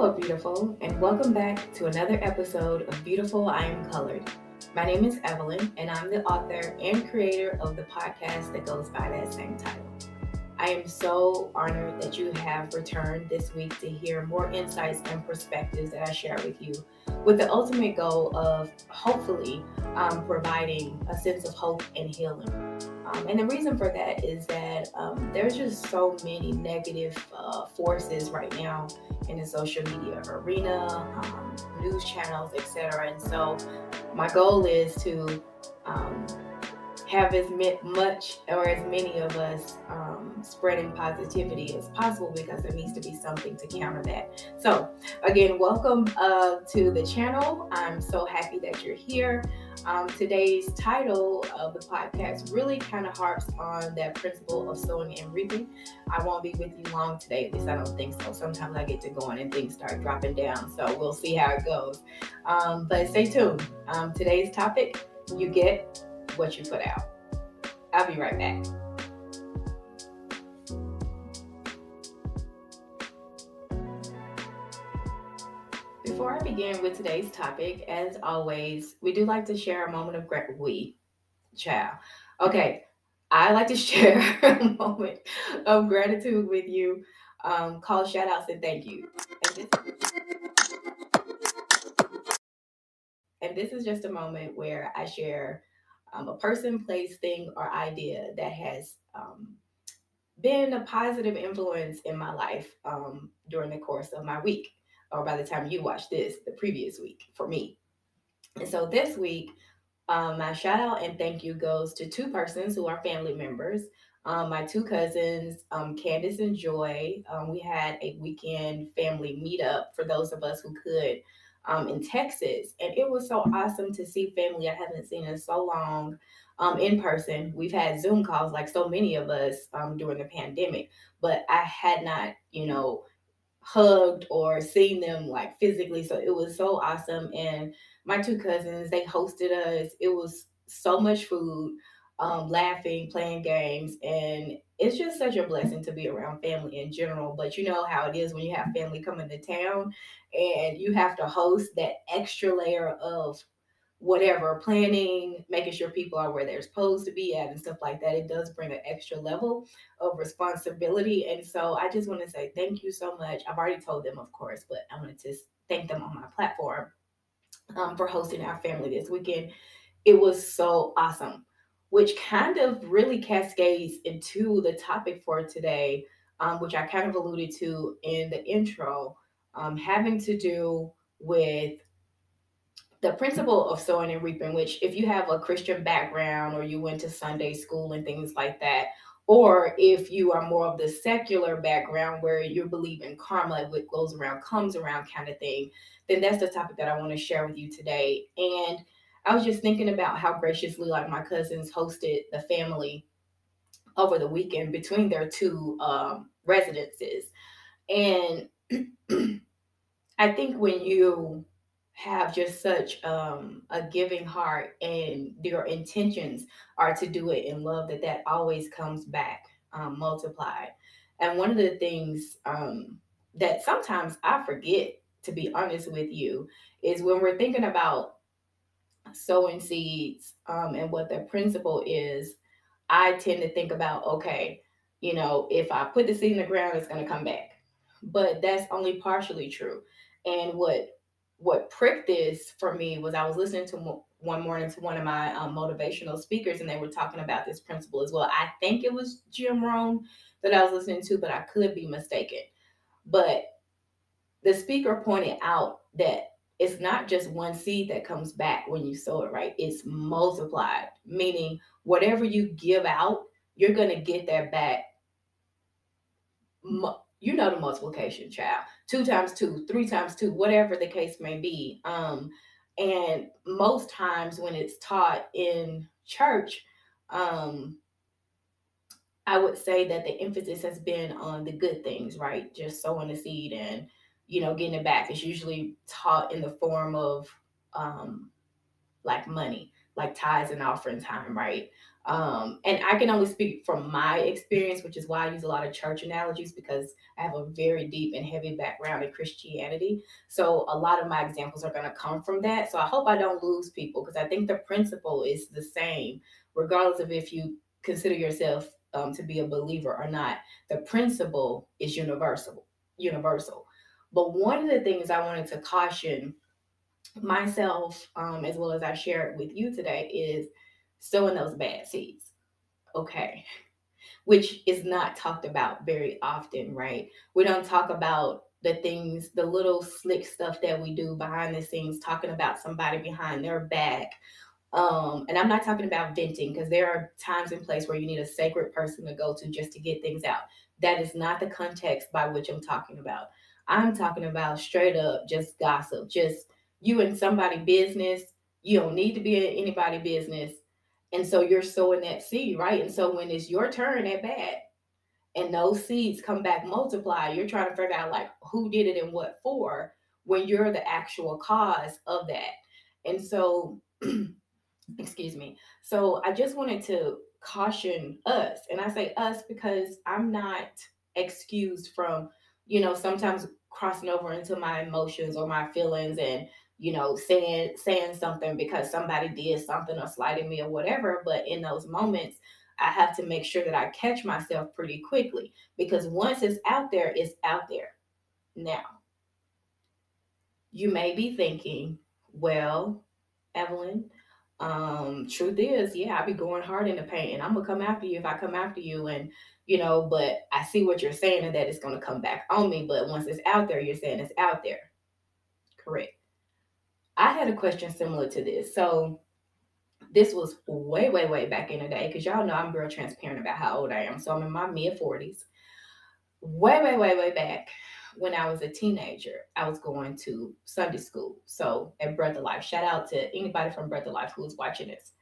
Hello, beautiful, and welcome back to another episode of Beautiful I Am Colored. My name is Evelyn, and I'm the author and creator of the podcast that goes by that same title. I am so honored that you have returned this week to hear more insights and perspectives that I share with you, with the ultimate goal of hopefully um, providing a sense of hope and healing. Um, and the reason for that is that um, there's just so many negative uh, forces right now in the social media arena, um, news channels, etc. And so my goal is to um, have as much or as many of us um, spreading positivity as possible because there needs to be something to counter that. So, again, welcome uh, to the channel. I'm so happy that you're here. Um, today's title of the podcast really kind of harps on that principle of sowing and reaping. I won't be with you long today, at least I don't think so. Sometimes I get to going and things start dropping down, so we'll see how it goes. Um, but stay tuned. Um, today's topic you get what you put out. I'll be right back. Begin with today's topic, as always, we do like to share a moment of gratitude. We, child. Okay, I like to share a moment of gratitude with you, um, called shout outs and thank you. And this, and this is just a moment where I share um, a person, place, thing, or idea that has um, been a positive influence in my life um, during the course of my week, or by the time you watch this, the previous week for me. And so this week, um, my shout out and thank you goes to two persons who are family members. Um, my two cousins, um, Candace and Joy. Um, we had a weekend family meetup for those of us who could um, in Texas. And it was so awesome to see family I haven't seen in so long um, in person. We've had Zoom calls like so many of us during the pandemic, but I had not, you know, hugged or seen them like physically. So it was so awesome. And my two cousins, they hosted us. It was so much food, um, laughing, playing games, and it's just such a blessing to be around family in general. But you know how it is when you have family coming to town and you have to host that extra layer of whatever planning, making sure people are where they're supposed to be at and stuff like that. It does bring an extra level of responsibility. And so I just want to say thank you so much. I've already told them, of course, but I wanted to thank them on my platform um, for hosting our family this weekend. It was so awesome which kind of really cascades into the topic for today, um, which I kind of alluded to in the intro, um, having to do with the principle of sowing and reaping, which, if you have a Christian background or you went to Sunday school and things like that, or if you are more of the secular background where you believe in karma, what goes around comes around kind of thing, then that's the topic that I want to share with you today. And I was just thinking about how graciously, like my cousins hosted the family over the weekend between their two um, residences. And I think when you have just such um, a giving heart and your intentions are to do it in love, that that always comes back um, multiplied. And one of the things um, that sometimes I forget, to be honest with you, is when we're thinking about sowing seeds um, and what the principle is, I tend to think about, okay, you know, if I put the seed in the ground, it's going to come back. But that's only partially true. And what what pricked this for me was I was listening to one morning to one of my um, motivational speakers, and they were talking about this principle as well. I think it was Jim Rohn that I was listening to, but I could be mistaken. But the speaker pointed out that it's not just one seed that comes back when you sow it, right? It's multiplied, meaning whatever you give out, you're going to get that back. You know the multiplication, child. Two times two, three times two, whatever the case may be. Um, and most times when it's taught in church, um, I would say that the emphasis has been on the good things, right? Just sowing the seed and you know, getting it back. It's usually taught in the form of um, like money. Like tithes and offering time, right? Um, and I can only speak from my experience, which is why I use a lot of church analogies because I have a very deep and heavy background in Christianity. So a lot of my examples are going to come from that. So I hope I don't lose people because I think the principle is the same, regardless of if you consider yourself um, to be a believer or not. The principle is universal. Universal. But one of the things I wanted to caution myself, um, as well as I share it with you today, is sowing those bad seeds. Okay. Which is not talked about very often, right? We don't talk about the things, the little slick stuff that we do behind the scenes, talking about somebody behind their back. Um, and I'm not talking about venting because there are times and places where you need a sacred person to go to just to get things out. That is not the context by which I'm talking about. I'm talking about straight up just gossip, just you and somebody business. You don't need to be in anybody business. And so you're sowing that seed, right? And so when it's your turn at bat and those seeds come back multiply, you're trying to figure out like who did it and what for when you're the actual cause of that. And so, excuse me. So I just wanted to caution us. And I say us because I'm not excused from, you know, sometimes crossing over into my emotions or my feelings and you know, saying saying something because somebody did something or slighted me or whatever. But in those moments, I have to make sure that I catch myself pretty quickly because once it's out there, it's out there. Now, you may be thinking, well, Evelyn, um, truth is, yeah, I'll be going hard in the paint and I'm gonna come after you if I come after you. And, you know, but I see what you're saying and that it's gonna come back on me. But once it's out there, you're saying it's out there. Correct. I had a question similar to this. So this was way, way, way back in the day, because y'all know I'm real transparent about how old I am. So I'm in my mid 40s. Way, way, way, way back when I was a teenager, I was going to Sunday school. So at Breath of Life, shout out to anybody from Breath of Life who's watching this.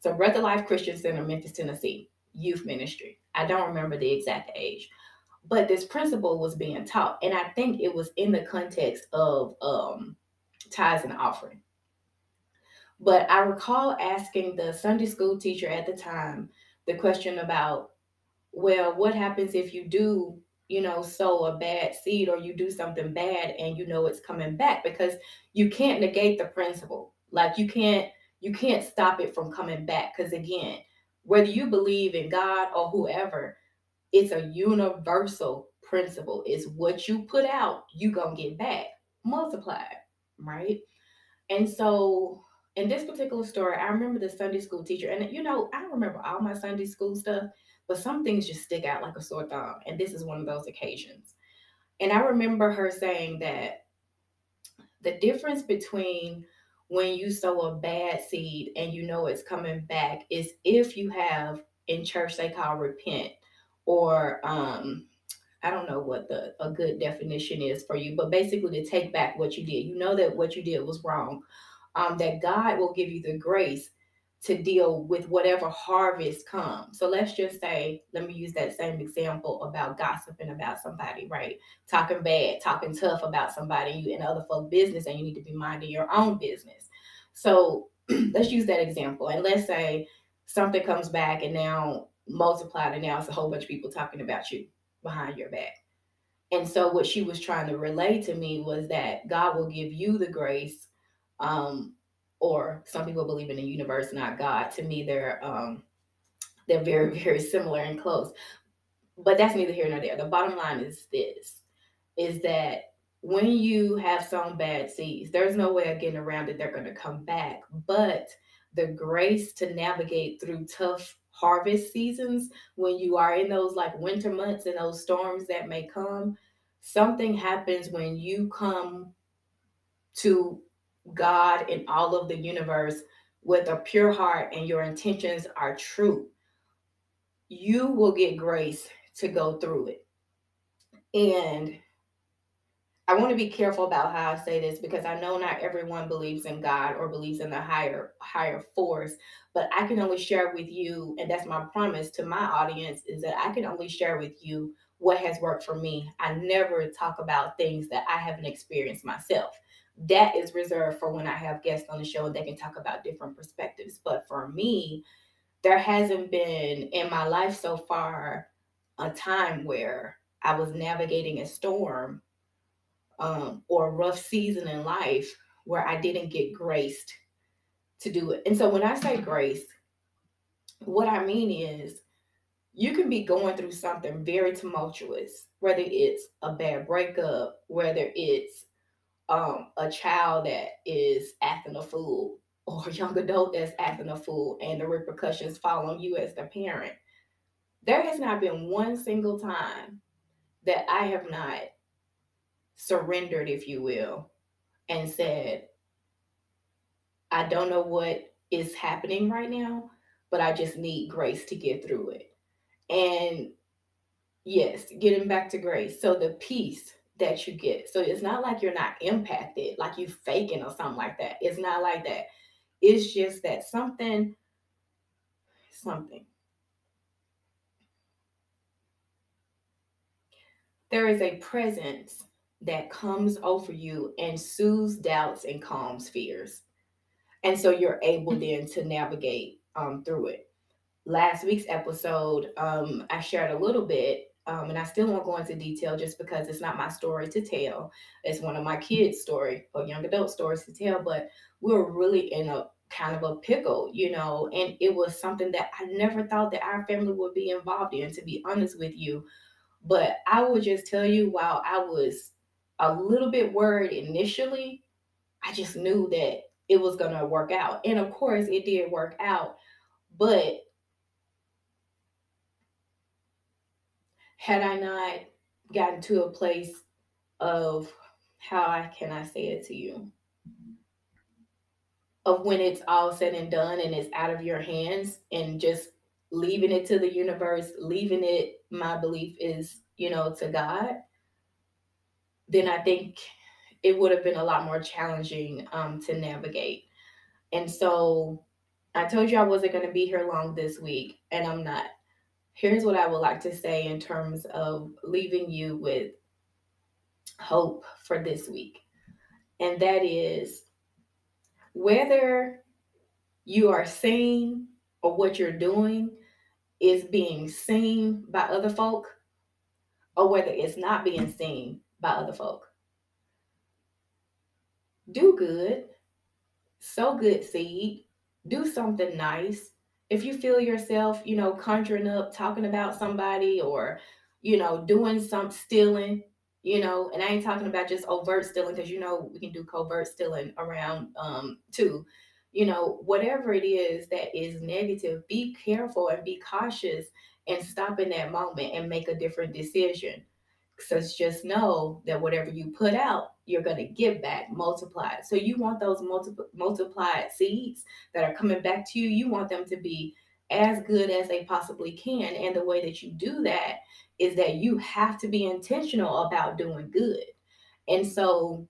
So Breath of Life Christian Center, Memphis, Tennessee, youth ministry. I don't remember the exact age, but this principle was being taught, and I think it was in the context of um, tithes and offering. But I recall asking the Sunday school teacher at the time the question about, well, what happens if you do, you know, sow a bad seed or you do something bad and you know it's coming back? Because you can't negate the principle. Like you can't you can't stop it from coming back. Because again, whether you believe in God or whoever, it's a universal principle. It's what you put out, you gonna get back multiplied right? And so in this particular story, I remember the Sunday school teacher, and you know, I remember all my Sunday school stuff, but some things just stick out like a sore thumb. And this is one of those occasions. And I remember her saying that the difference between when you sow a bad seed and you know it's coming back is if you have in church they call repent or um I don't know what the a good definition is for you, but basically to take back what you did. You know that what you did was wrong. Um, that God will give you the grace to deal with whatever harvest comes. So let's just say, let me use that same example about gossiping about somebody, right? Talking bad, talking tough about somebody you in other folk business, and you need to be minding your own business. So let's use that example. And let's say something comes back and now multiplied, and now it's a whole bunch of people talking about you behind your back. And so what she was trying to relay to me was that God will give you the grace, um, or some people believe in the universe, not God. To me, they're um, they're very, very similar and close. But that's neither here nor there. The bottom line is this is that when you have sown bad seeds, there's no way of getting around it. They're going to come back. But the grace to navigate through tough harvest seasons, when you are in those like winter months and those storms that may come, something happens when you come to God and all of the universe with a pure heart and your intentions are true. You will get grace to go through it. And I want to be careful about how I say this because I know not everyone believes in God or believes in the higher higher force, but I can only share with you and that's my promise to my audience is that I can only share with you what has worked for me. I never talk about things that I haven't experienced myself. that is reserved for when I have guests on the show and they can talk about different perspectives. But for me, there hasn't been in my life so far a time where I was navigating a storm um, or a rough season in life where I didn't get graced to do it. And so when I say grace, what I mean is you can be going through something very tumultuous, whether it's a bad breakup, whether it's um, a child that is acting a fool or a young adult that's acting a fool and the repercussions fall on you as the parent. There has not been one single time that I have not surrendered, if you will, and said, I don't know what is happening right now, but I just need grace to get through it. And yes, getting back to grace. So the peace that you get. So it's not like you're not impacted, like you faking or something like that. It's not like that. It's just that something, something. There is a presence that comes over you and soothes doubts and calms fears. And so you're able then to navigate um, through it. Last week's episode, um, I shared a little bit um, and I still won't go into detail just because it's not my story to tell. It's one of my kids' story or young adult stories to tell. But we were really in a kind of a pickle, you know, and it was something that I never thought that our family would be involved in, to be honest with you. But I will just tell you, while I was a little bit worried initially, I just knew that it was going to work out. And of course, it did work out. But had I not gotten to a place of how I can I say it to you? Of when it's all said and done and it's out of your hands and just leaving it to the universe, leaving it, my belief is, you know, to God, then I think it would have been a lot more challenging um, to navigate. And so I told you I wasn't going to be here long this week, and I'm not here's what I would like to say in terms of leaving you with hope for this week. And that is whether you are seen or what you're doing is being seen by other folk or whether it's not being seen by other folk. Do good, sow good seed, do something nice, if you feel yourself, you know, conjuring up, talking about somebody or, you know, doing some stealing, you know, and I ain't talking about just overt stealing because you know we can do covert stealing around um too. You know, whatever it is that is negative, be careful and be cautious and stop in that moment and make a different decision. So just know that whatever you put out, you're going to get back multiplied. So you want those multi- multiplied seeds that are coming back to you, you want them to be as good as they possibly can. And the way that you do that is that you have to be intentional about doing good. And so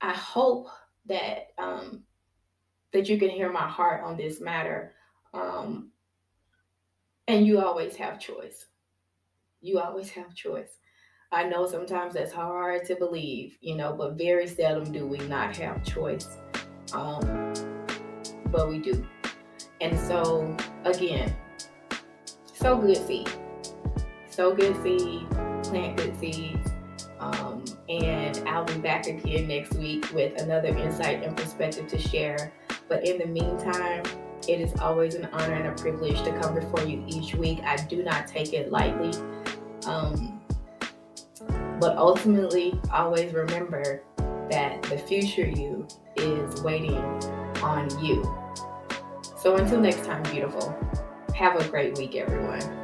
I hope that um, that you can hear my heart on this matter. Um, and you always have choice. You always have choice. I know sometimes that's hard to believe, you know, but very seldom do we not have choice. Um, but we do. And so, again, sow good seed. Sow good seed, plant good seeds. Um, and I'll be back again next week with another insight and perspective to share. But in the meantime, it is always an honor and a privilege to come before you each week. I do not take it lightly. Um, but ultimately, always remember that the future you is waiting on you. So until next time, beautiful, have a great week, everyone.